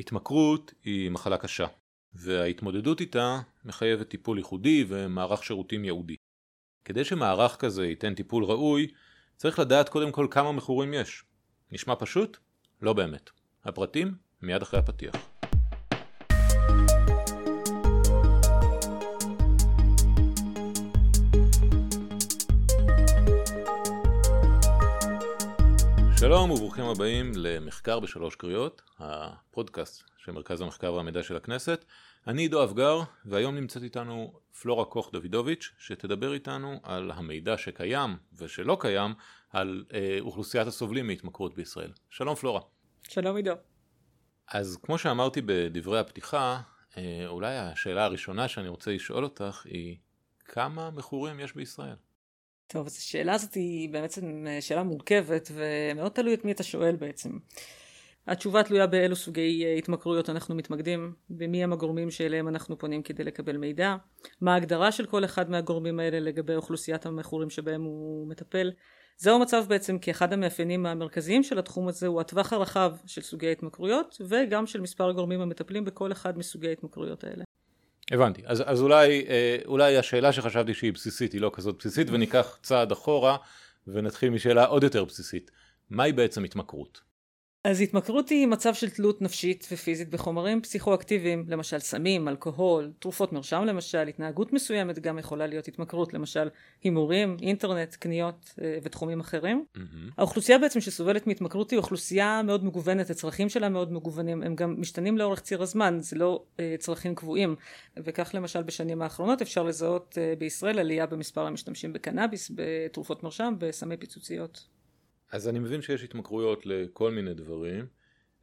התמכרות היא מחלה קשה, וההתמודדות איתה מחייבת טיפול ייחודי ומערך שירותים ייעודי. כדי שמערך כזה ייתן טיפול ראוי, צריך לדעת קודם כל כמה מכורים יש. נשמע פשוט? לא באמת. הפרטים מיד אחרי הפתיח. שלום וברוכים הבאים למחקר בשלוש קריאות, הפודקאסט של מרכז המחקר והמידע של הכנסת. אני עידו אבגר, והיום נמצאת איתנו פלורה קוך דוידוביץ', שתדבר איתנו על המידע שקיים ושלא קיים על אה, אוכלוסיית הסובלים מהתמכרות בישראל. שלום פלורה. שלום עידו. אז כמו שאמרתי בדברי הפתיחה, אה, אולי השאלה הראשונה שאני רוצה לשאול אותך היא, כמה מכורים יש בישראל? טוב, אז השאלה הזאת היא באמת שאלה מורכבת, ומאוד תלוי את מי אתה שואל בעצם. התשובה תלויה באילו סוגי אה, התמכרויות אנחנו מתמקדים, ומי הם הגורמים שאליהם אנחנו פונים כדי לקבל מידע, מה ההגדרה של כל אחד מהגורמים האלה לגבי אוכלוסיית המכורים שבהם הוא מטפל. זהו המצב בעצם כי אחד המאפיינים המרכזיים של התחום הזה הוא הטווח הרחב של סוגי ההתמכרויות, וגם של מספר הגורמים המטפלים בכל אחד מסוגי ההתמכרויות האלה. הבנתי, אז, אז אולי, אה, אולי השאלה שחשבתי שהיא בסיסית היא לא כזאת בסיסית וניקח צעד אחורה ונתחיל משאלה עוד יותר בסיסית, מהי בעצם התמכרות? אז התמכרות היא מצב של תלות נפשית ופיזית בחומרים פסיכואקטיביים, למשל סמים, אלכוהול, תרופות מרשם למשל, התנהגות מסוימת גם יכולה להיות התמכרות, למשל הימורים, אינטרנט, קניות אה, ותחומים אחרים. Mm-hmm. האוכלוסייה בעצם שסובלת מהתמכרות היא אוכלוסייה מאוד מגוונת, הצרכים שלה מאוד מגוונים, הם גם משתנים לאורך ציר הזמן, זה לא אה, צרכים קבועים, וכך למשל בשנים האחרונות אפשר לזהות אה, בישראל עלייה במספר המשתמשים בקנאביס, בתרופות מרשם, בסמי פיצוציות. אז אני מבין שיש התמכרויות לכל מיני דברים.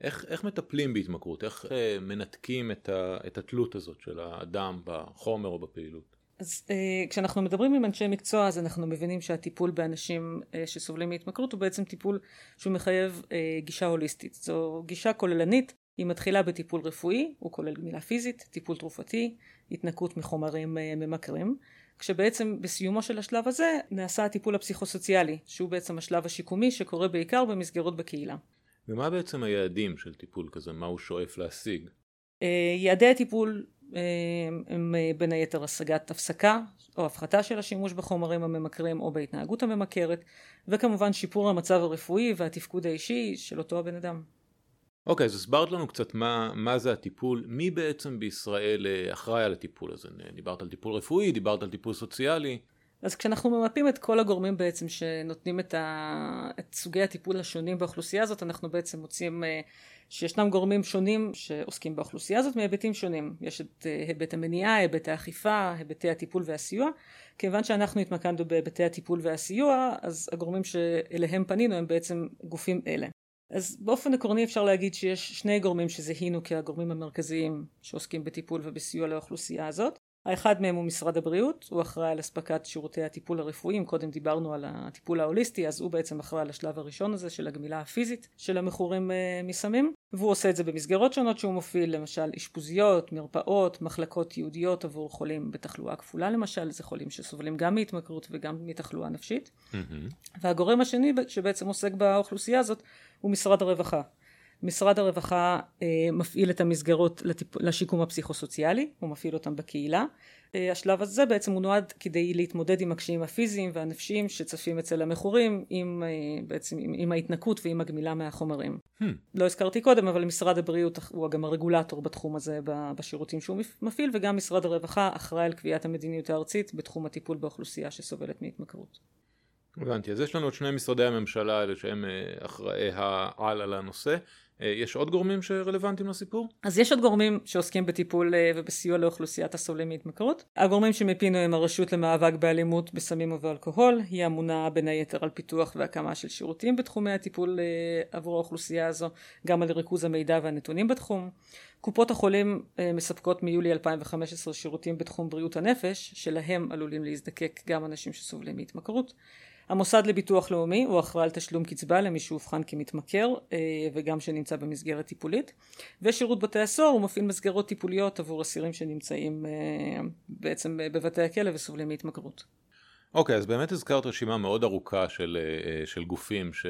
איך, איך מטפלים בהתמכרות? איך אה, מנתקים את, ה, את התלות הזאת של האדם בחומר או בפעילות? אז אה, כשאנחנו מדברים עם אנשי מקצוע אז אנחנו מבינים שהטיפול באנשים אה, שסובלים מהתמכרות הוא בעצם טיפול שהוא מחייב אה, גישה הוליסטית. זו גישה כוללנית, היא מתחילה בטיפול רפואי, הוא כולל גמילה פיזית, טיפול תרופתי, התנקות מחומרים אה, ממכרים. כשבעצם בסיומו של השלב הזה נעשה הטיפול הפסיכוסוציאלי, שהוא בעצם השלב השיקומי שקורה בעיקר במסגרות בקהילה. ומה בעצם היעדים של טיפול כזה? מה הוא שואף להשיג? אה, יעדי הטיפול אה, הם אה, בין היתר השגת הפסקה או הפחתה של השימוש בחומרים הממכרים או בהתנהגות הממכרת וכמובן שיפור המצב הרפואי והתפקוד האישי של אותו הבן אדם. אוקיי, okay, אז הסברת לנו קצת מה, מה זה הטיפול, מי בעצם בישראל אה, אחראי על הטיפול הזה? דיברת על טיפול רפואי, דיברת על טיפול סוציאלי. אז כשאנחנו ממפים את כל הגורמים בעצם שנותנים את, ה... את סוגי הטיפול השונים באוכלוסייה הזאת, אנחנו בעצם מוצאים אה, שישנם גורמים שונים שעוסקים באוכלוסייה הזאת מהיבטים שונים. יש את אה, היבט המניעה, היבט האכיפה, היבטי הטיפול והסיוע. כיוון שאנחנו התמקדנו בהיבטי הטיפול והסיוע, אז הגורמים שאליהם פנינו הם בעצם גופים אלה. אז באופן עקרוני אפשר להגיד שיש שני גורמים שזיהינו כהגורמים המרכזיים שעוסקים בטיפול ובסיוע לאוכלוסייה הזאת. האחד מהם הוא משרד הבריאות, הוא אחראי על אספקת שירותי הטיפול הרפואיים, קודם דיברנו על הטיפול ההוליסטי, אז הוא בעצם אחראי על השלב הראשון הזה של הגמילה הפיזית של המכורים אה, מסמים, והוא עושה את זה במסגרות שונות שהוא מפעיל, למשל אשפוזיות, מרפאות, מחלקות ייעודיות עבור חולים בתחלואה כפולה למשל, זה חולים שסובלים גם מהתמכרות וגם מתחלואה נפשית. Mm-hmm. והגורם השני שבעצם עוסק באוכלוסייה הזאת הוא משרד הרווחה. משרד הרווחה אה, מפעיל את המסגרות לטיפ... לשיקום הפסיכוסוציאלי, הוא מפעיל אותם בקהילה. אה, השלב הזה בעצם הוא נועד כדי להתמודד עם הקשיים הפיזיים והנפשיים שצפים אצל המכורים עם, אה, בעצם, עם, עם ההתנקות ועם הגמילה מהחומרים. Hmm. לא הזכרתי קודם אבל משרד הבריאות הוא גם הרגולטור בתחום הזה בשירותים שהוא מפעיל וגם משרד הרווחה אחראי על קביעת המדיניות הארצית בתחום הטיפול באוכלוסייה שסובלת מהתמכרות. הבנתי, אז יש לנו את שני משרדי הממשלה האלה שהם אחראי העל על הנושא. אה, יש עוד גורמים שרלוונטיים לסיפור? אז יש עוד גורמים שעוסקים בטיפול אה, ובסיוע לאוכלוסיית הסובלים מהתמכרות. הגורמים שמפינו הם הרשות למאבק באלימות בסמים ובאלכוהול, היא אמונה בין היתר על פיתוח והקמה של שירותים בתחומי הטיפול עבור האוכלוסייה הזו, גם על ריכוז המידע והנתונים בתחום. קופות החולים מספקות מיולי 2015 שירותים בתחום בריאות הנפש, שלהם עלולים להזדקק גם אנשים שסובלים מהתמכרות. המוסד לביטוח לאומי הוא אחראי על תשלום קצבה למי שאובחן כמתמכר אה, וגם שנמצא במסגרת טיפולית ושירות בתי הסוהר הוא מפעיל מסגרות טיפוליות עבור אסירים שנמצאים אה, בעצם בבתי הכלא וסובלים מהתמכרות. אוקיי, okay, אז באמת הזכרת רשימה מאוד ארוכה של, אה, של גופים ש,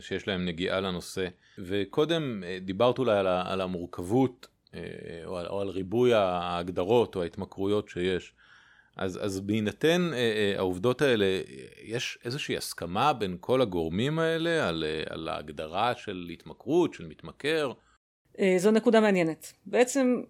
שיש להם נגיעה לנושא, וקודם דיברת אולי על, המורכבות או על, או על ריבוי ההגדרות או ההתמכרויות שיש. אז, אז בהינתן העובדות האלה, יש איזושהי הסכמה בין כל הגורמים האלה על, על ההגדרה של התמכרות, של מתמכר? זו נקודה מעניינת. בעצם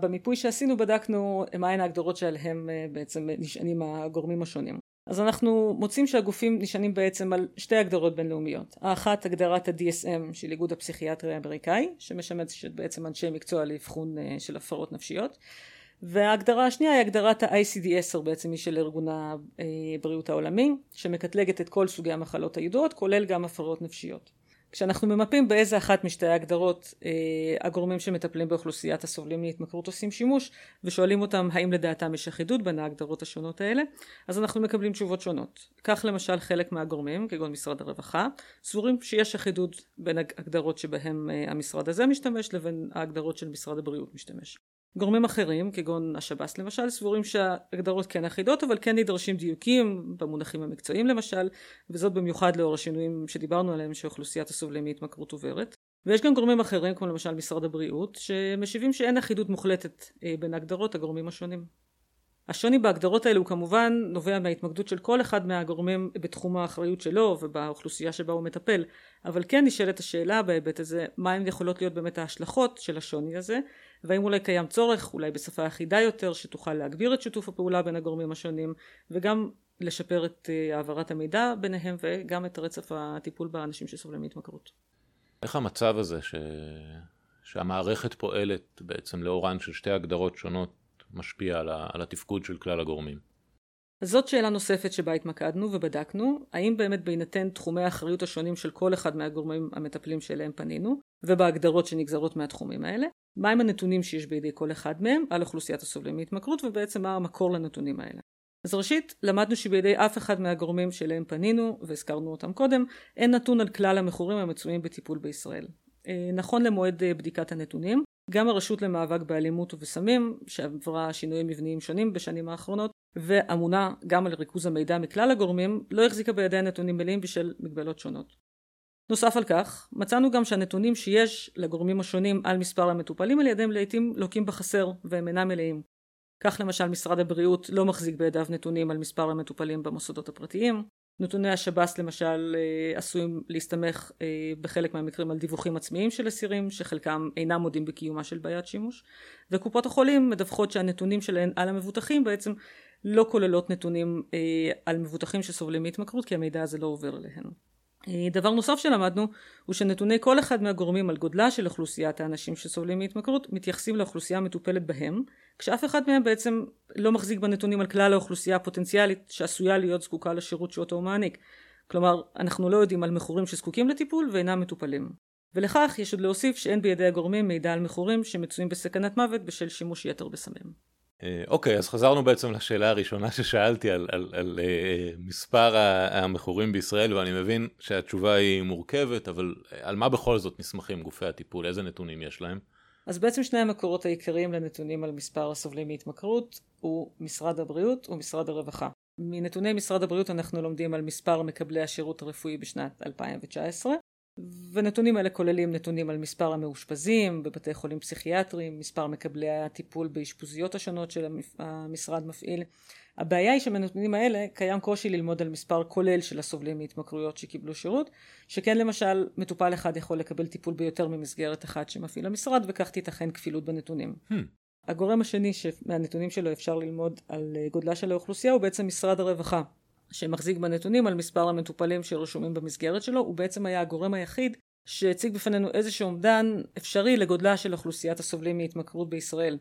במיפוי שעשינו בדקנו מהן ההגדרות שעליהן בעצם נשענים הגורמים השונים. אז אנחנו מוצאים שהגופים נשענים בעצם על שתי הגדרות בינלאומיות. האחת הגדרת ה-DSM של איגוד הפסיכיאטרי האמריקאי, שמשמשת בעצם אנשי מקצוע לאבחון אה, של הפרעות נפשיות. וההגדרה השנייה היא הגדרת ה-ICD-10 בעצם היא של ארגון הבריאות העולמי, שמקטלגת את כל סוגי המחלות הידועות, כולל גם הפרעות נפשיות. כשאנחנו ממפים באיזה אחת משתי ההגדרות אה, הגורמים שמטפלים באוכלוסיית הסובלים מהתמכרות עושים שימוש ושואלים אותם האם לדעתם יש אחידות בין ההגדרות השונות האלה אז אנחנו מקבלים תשובות שונות. כך למשל חלק מהגורמים כגון משרד הרווחה סבורים שיש אחידות בין ההגדרות שבהם אה, המשרד הזה משתמש לבין ההגדרות של משרד הבריאות משתמש. גורמים אחרים, כגון השב"ס למשל, סבורים שההגדרות כן אחידות, אבל כן נדרשים דיוקים במונחים המקצועיים למשל, וזאת במיוחד לאור השינויים שדיברנו עליהם שאוכלוסיית הסובלים מהתמכרות עוברת. ויש גם גורמים אחרים, כמו למשל משרד הבריאות, שמשיבים שאין אחידות מוחלטת אה, בין הגדרות הגורמים השונים. השוני בהגדרות האלה הוא כמובן נובע מההתמקדות של כל אחד מהגורמים בתחום האחריות שלו ובאוכלוסייה שבה הוא מטפל, אבל כן נשאלת השאלה בהיבט הזה, מה הם יכולות להיות באמת ההשלכות של השוני הזה, והאם אולי קיים צורך, אולי בשפה אחידה יותר, שתוכל להגביר את שיתוף הפעולה בין הגורמים השונים, וגם לשפר את אה, העברת המידע ביניהם, וגם את רצף הטיפול באנשים שסובלים מהתמכרות. איך המצב הזה ש... שהמערכת פועלת בעצם לאורן של שתי הגדרות שונות משפיע על, ה... על התפקוד של כלל הגורמים? אז זאת שאלה נוספת שבה התמקדנו ובדקנו, האם באמת בהינתן תחומי האחריות השונים של כל אחד מהגורמים המטפלים שאליהם פנינו, ובהגדרות שנגזרות מהתחומים האלה, מהם הנתונים שיש בידי כל אחד מהם על אוכלוסיית הסובלים מהתמכרות ובעצם מה המקור לנתונים האלה. אז ראשית, למדנו שבידי אף אחד מהגורמים שאליהם פנינו, והזכרנו אותם קודם, אין נתון על כלל המכורים המצויים בטיפול בישראל. אה, נכון למועד אה, בדיקת הנתונים, גם הרשות למאבק באלימות ובסמים, שעברה שינויים מבניים שונים בשנים האחרונות, ואמונה גם על ריכוז המידע מכלל הגורמים, לא החזיקה בידי נתונים מלאים בשל מגבלות שונות. נוסף על כך, מצאנו גם שהנתונים שיש לגורמים השונים על מספר המטופלים על ידיהם לעיתים לוקים בחסר והם אינם מלאים. כך למשל משרד הבריאות לא מחזיק בידיו נתונים על מספר המטופלים במוסדות הפרטיים. נתוני השב"ס למשל אה, עשויים להסתמך אה, בחלק מהמקרים על דיווחים עצמיים של אסירים שחלקם אינם מודים בקיומה של בעיית שימוש וקופות החולים מדווחות שהנתונים שלהן על המבוטחים בעצם לא כוללות נתונים אה, על מבוטחים שסובלים מהתמכרות כי המידע הזה לא עובר אליהן. אה, דבר נוסף שלמדנו הוא שנתוני כל אחד מהגורמים על גודלה של אוכלוסיית האנשים שסובלים מהתמכרות מתייחסים לאוכלוסייה המטופלת בהם כשאף אחד מהם בעצם לא מחזיק בנתונים על כלל האוכלוסייה הפוטנציאלית שעשויה להיות זקוקה לשירות שאותו הוא מעניק. כלומר אנחנו לא יודעים על מכורים שזקוקים לטיפול ואינם מטופלים. ולכך יש עוד להוסיף שאין בידי הגורמים מידע על מכורים שמצויים בסכנת מוות בשל שימוש יתר בסמים אוקיי, אז חזרנו בעצם לשאלה הראשונה ששאלתי על, uh, מספר המכורים בישראל, ואני מבין שהתשובה היא מורכבת, אבל על מה בכל זאת נסמכים גופי הטיפול? איזה נתונים יש להם? אז בעצם שני המקורות העיקריים לנתונים על מספר הסובלים מהתמכרות הוא משרד הבריאות ומשרד הרווחה. מנתוני משרד הבריאות אנחנו לומדים על מספר מקבלי השירות הרפואי בשנת 2019, ונתונים אלה כוללים נתונים על מספר המאושפזים בבתי חולים פסיכיאטריים, מספר מקבלי הטיפול באשפוזיות השונות שהמשרד מפעיל. הבעיה היא שבנתונים האלה קיים קושי ללמוד על מספר כולל של הסובלים מהתמכרויות שקיבלו שירות, שכן למשל מטופל אחד יכול לקבל טיפול ביותר ממסגרת אחת שמפעיל המשרד וכך תיתכן כפילות בנתונים. Hmm. הגורם השני שמהנתונים שלו אפשר ללמוד על גודלה של האוכלוסייה הוא בעצם משרד הרווחה. שמחזיק בנתונים על מספר המטופלים שרשומים במסגרת שלו, הוא בעצם היה הגורם היחיד שהציג בפנינו איזשהו אומדן אפשרי לגודלה של אוכלוסיית הסובלים מהתמכרות בישראל.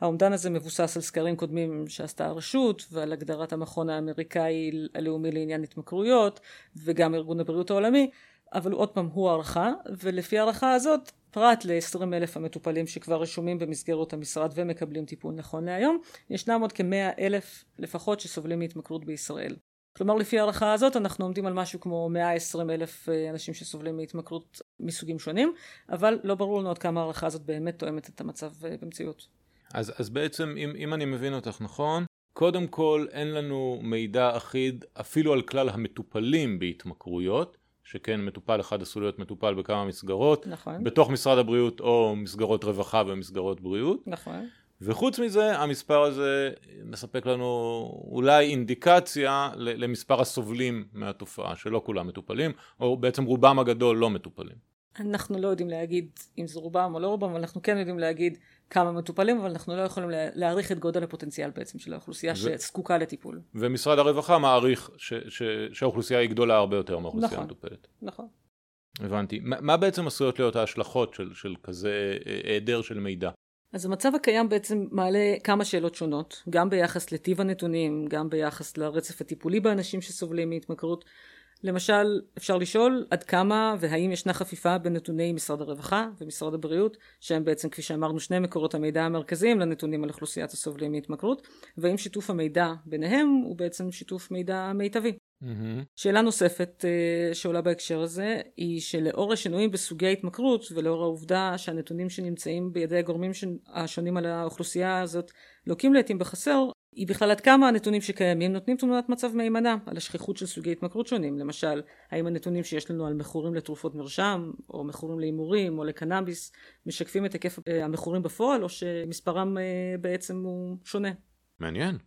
האומדן הזה מבוסס על סקרים קודמים שעשתה הרשות ועל הגדרת המכון האמריקאי הלאומי לעניין התמכרויות וגם ארגון הבריאות העולמי, אבל עוד פעם הוא הערכה, ולפי הערכה הזאת פרט ל-20 אלף המטופלים שכבר רשומים במסגרות המשרד ומקבלים טיפול נכון להיום, ישנם עוד כ-100 אלף לפחות שסובלים מהתמכרות בישראל. כלומר לפי ההערכה הזאת אנחנו עומדים על משהו כמו 120 אלף אה, אנשים שסובלים מהתמכרות מסוגים שונים, אבל לא ברור לנו עד כמה ההערכה הזאת באמת תואמת את המצב אה, במציאות. אז, אז בעצם אם, אם אני מבין אותך נכון, קודם כל אין לנו מידע אחיד אפילו על כלל המטופלים בהתמכרויות, שכן מטופל אחד עשוי להיות מטופל בכמה מסגרות, נכון. בתוך משרד הבריאות או מסגרות רווחה ומסגרות בריאות. נכון. וחוץ מזה, המספר הזה מספק לנו אולי אינדיקציה למספר הסובלים מהתופעה, שלא כולם מטופלים, או בעצם רובם הגדול לא מטופלים. אנחנו לא יודעים להגיד אם זה רובם או לא רובם, אבל אנחנו כן יודעים להגיד כמה מטופלים, אבל אנחנו לא יכולים להעריך את גודל הפוטנציאל בעצם של האוכלוסייה ו... שזקוקה לטיפול. ומשרד הרווחה מעריך ש... ש... שהאוכלוסייה היא גדולה הרבה יותר מהאוכלוסייה נכון, המטופלת. נכון. הבנתי. מה, מה בעצם עשויות להיות ההשלכות של, של כזה אה, היעדר של מידע? אז המצב הקיים בעצם מעלה כמה שאלות שונות, גם ביחס לטיב הנתונים, גם ביחס לרצף הטיפולי באנשים שסובלים מהתמכרות. למשל, אפשר לשאול עד כמה והאם ישנה חפיפה בין נתוני משרד הרווחה ומשרד הבריאות, שהם בעצם, כפי שאמרנו, שני מקורות המידע המרכזיים לנתונים על אוכלוסיית הסובלים מהתמכרות, והאם שיתוף המידע ביניהם הוא בעצם שיתוף מידע מיטבי. Mm-hmm. שאלה נוספת uh, שעולה בהקשר הזה היא שלאור השינויים בסוגי ההתמכרות ולאור העובדה שהנתונים שנמצאים בידי הגורמים השונים על האוכלוסייה הזאת לוקים לעיתים בחסר היא בכלל עד כמה הנתונים שקיימים נותנים תמונת מצב מהימנה על השכיחות של סוגי התמכרות שונים למשל האם הנתונים שיש לנו על מכורים לתרופות מרשם או מכורים להימורים או לקנאביס משקפים את היקף אה, המכורים בפועל או שמספרם אה, בעצם הוא שונה. מעניין.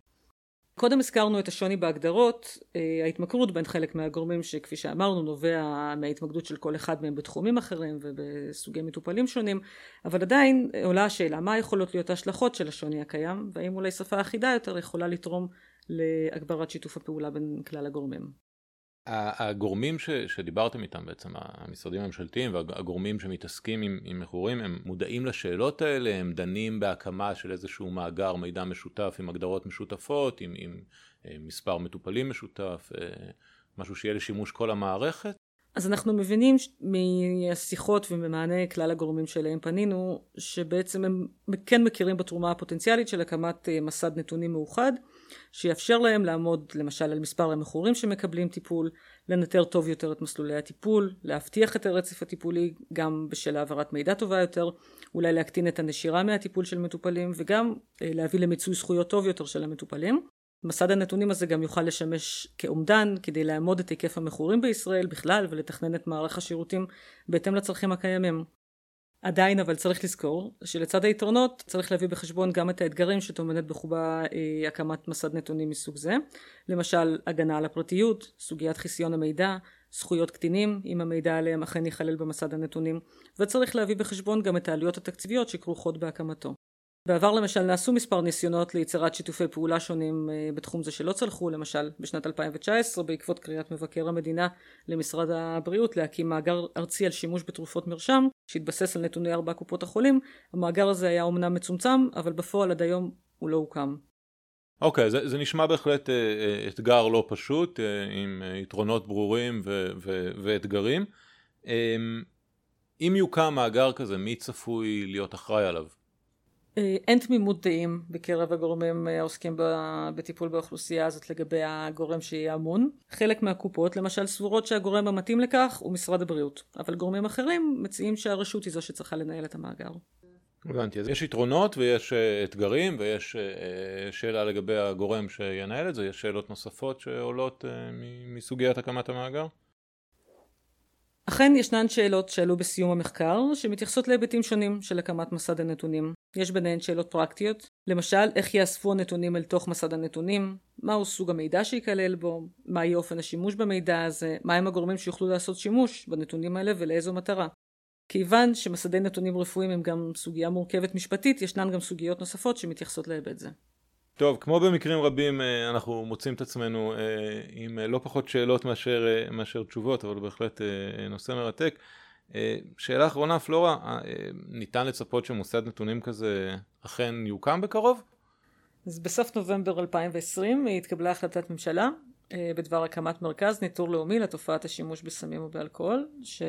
קודם הזכרנו את השוני בהגדרות, אה, ההתמכרות בין חלק מהגורמים שכפי שאמרנו נובע מההתמקדות של כל אחד מהם בתחומים אחרים ובסוגי מטופלים שונים, אבל עדיין עולה השאלה מה יכולות להיות ההשלכות של השוני הקיים והאם אולי שפה אחידה יותר יכולה לתרום להגברת שיתוף הפעולה בין כלל הגורמים. הגורמים ש, שדיברתם איתם בעצם, המשרדים הממשלתיים והגורמים שמתעסקים עם, עם מכורים, הם מודעים לשאלות האלה, הם דנים בהקמה של איזשהו מאגר מידע משותף עם הגדרות משותפות, עם, עם, עם אה, מספר מטופלים משותף, אה, משהו שיהיה לשימוש כל המערכת? אז אנחנו מבינים מהשיחות וממענה כלל הגורמים שאליהם פנינו, שבעצם הם כן מכירים בתרומה הפוטנציאלית של הקמת אה, מסד נתונים מאוחד. שיאפשר להם לעמוד למשל על מספר המכורים שמקבלים טיפול, לנטר טוב יותר את מסלולי הטיפול, להבטיח את הרצף הטיפולי גם בשל העברת מידע טובה יותר, אולי להקטין את הנשירה מהטיפול של מטופלים וגם אה, להביא למיצוי זכויות טוב יותר של המטופלים. מסד הנתונים הזה גם יוכל לשמש כאומדן כדי לאמוד את היקף המכורים בישראל בכלל ולתכנן את מערך השירותים בהתאם לצרכים הקיימים. עדיין אבל צריך לזכור שלצד היתרונות צריך להביא בחשבון גם את האתגרים שטומנת בחובה אה, הקמת מסד נתונים מסוג זה למשל הגנה על הפרטיות, סוגיית חיסיון המידע, זכויות קטינים אם המידע עליהם אכן ייכלל במסד הנתונים וצריך להביא בחשבון גם את העלויות התקציביות שכרוכות בהקמתו. בעבר למשל נעשו מספר ניסיונות ליצירת שיתופי פעולה שונים אה, בתחום זה שלא צלחו, למשל בשנת 2019 בעקבות קריאת מבקר המדינה למשרד הבריאות להקים מאגר ארצי על שימוש בתרופות מרשם שהתבסס על נתוני ארבע קופות החולים, המאגר הזה היה אומנם מצומצם אבל בפועל עד היום הוא לא הוקם. אוקיי, okay, זה, זה נשמע בהחלט אה, אה, אתגר לא פשוט, אה, עם אה, יתרונות ברורים ו, ו, ואתגרים. אה, אם יוקם מאגר כזה, מי צפוי להיות אחראי עליו? אה, אין תמימות דעים בקרב הגורמים אה, העוסקים בטיפול באוכלוסייה הזאת לגבי הגורם שיהיה אמון. חלק מהקופות למשל סבורות שהגורם המתאים לכך הוא משרד הבריאות, אבל גורמים אחרים מציעים שהרשות היא זו שצריכה לנהל את המאגר. הבנתי, אז יש יתרונות ויש אה, אתגרים ויש שאלה לגבי הגורם שינהל את זה, יש שאלות נוספות שעולות מסוגיית הקמת המאגר? אכן ישנן שאלות שעלו בסיום המחקר שמתייחסות להיבטים שונים של הקמת מסד הנתונים. יש ביניהן שאלות פרקטיות, למשל איך יאספו הנתונים אל תוך מסד הנתונים, מהו סוג המידע שייכלל בו, מה יהיה אופן השימוש במידע הזה, מהם הגורמים שיוכלו לעשות שימוש בנתונים האלה ולאיזו מטרה. כיוון שמסדי נתונים רפואיים הם גם סוגיה מורכבת משפטית, ישנן גם סוגיות נוספות שמתייחסות להיבט זה. טוב, כמו במקרים רבים אה, אנחנו מוצאים את עצמנו אה, עם אה, לא פחות שאלות מאשר, מאשר תשובות, אבל בהחלט נושא מרתק. שאלה אחרונה, פלורה, ניתן לצפות שמוסד נתונים כזה אכן יוקם בקרוב? אז בסוף נובמבר 2020 התקבלה החלטת ממשלה בדבר הקמת מרכז ניטור לאומי לתופעת השימוש בסמים ובאלכוהול, ש...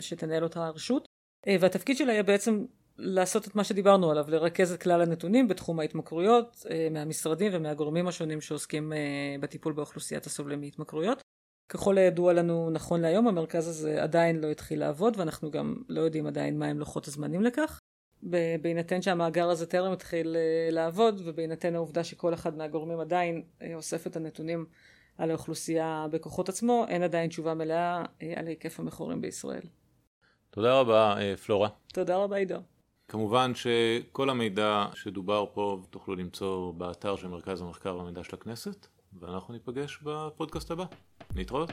שתנהל אותה הרשות. והתפקיד שלה יהיה בעצם לעשות את מה שדיברנו עליו, לרכז את כלל הנתונים בתחום ההתמכרויות אה, מהמשרדים ומהגורמים השונים שעוסקים אה, בטיפול באוכלוסיית הסובלים מהתמכרויות. ככל הידוע לנו נכון להיום המרכז הזה עדיין לא התחיל לעבוד ואנחנו גם לא יודעים עדיין מהם לוחות הזמנים לכך. בהינתן שהמאגר הזה טרם התחיל לעבוד ובהינתן העובדה שכל אחד מהגורמים עדיין אוסף את הנתונים על האוכלוסייה בכוחות עצמו, אין עדיין תשובה מלאה על היקף המכורים בישראל. תודה רבה פלורה. תודה רבה עידו. כמובן שכל המידע שדובר פה תוכלו למצוא באתר של מרכז המחקר והמידע של הכנסת ואנחנו ניפגש בפודקאסט הבא. Nitro?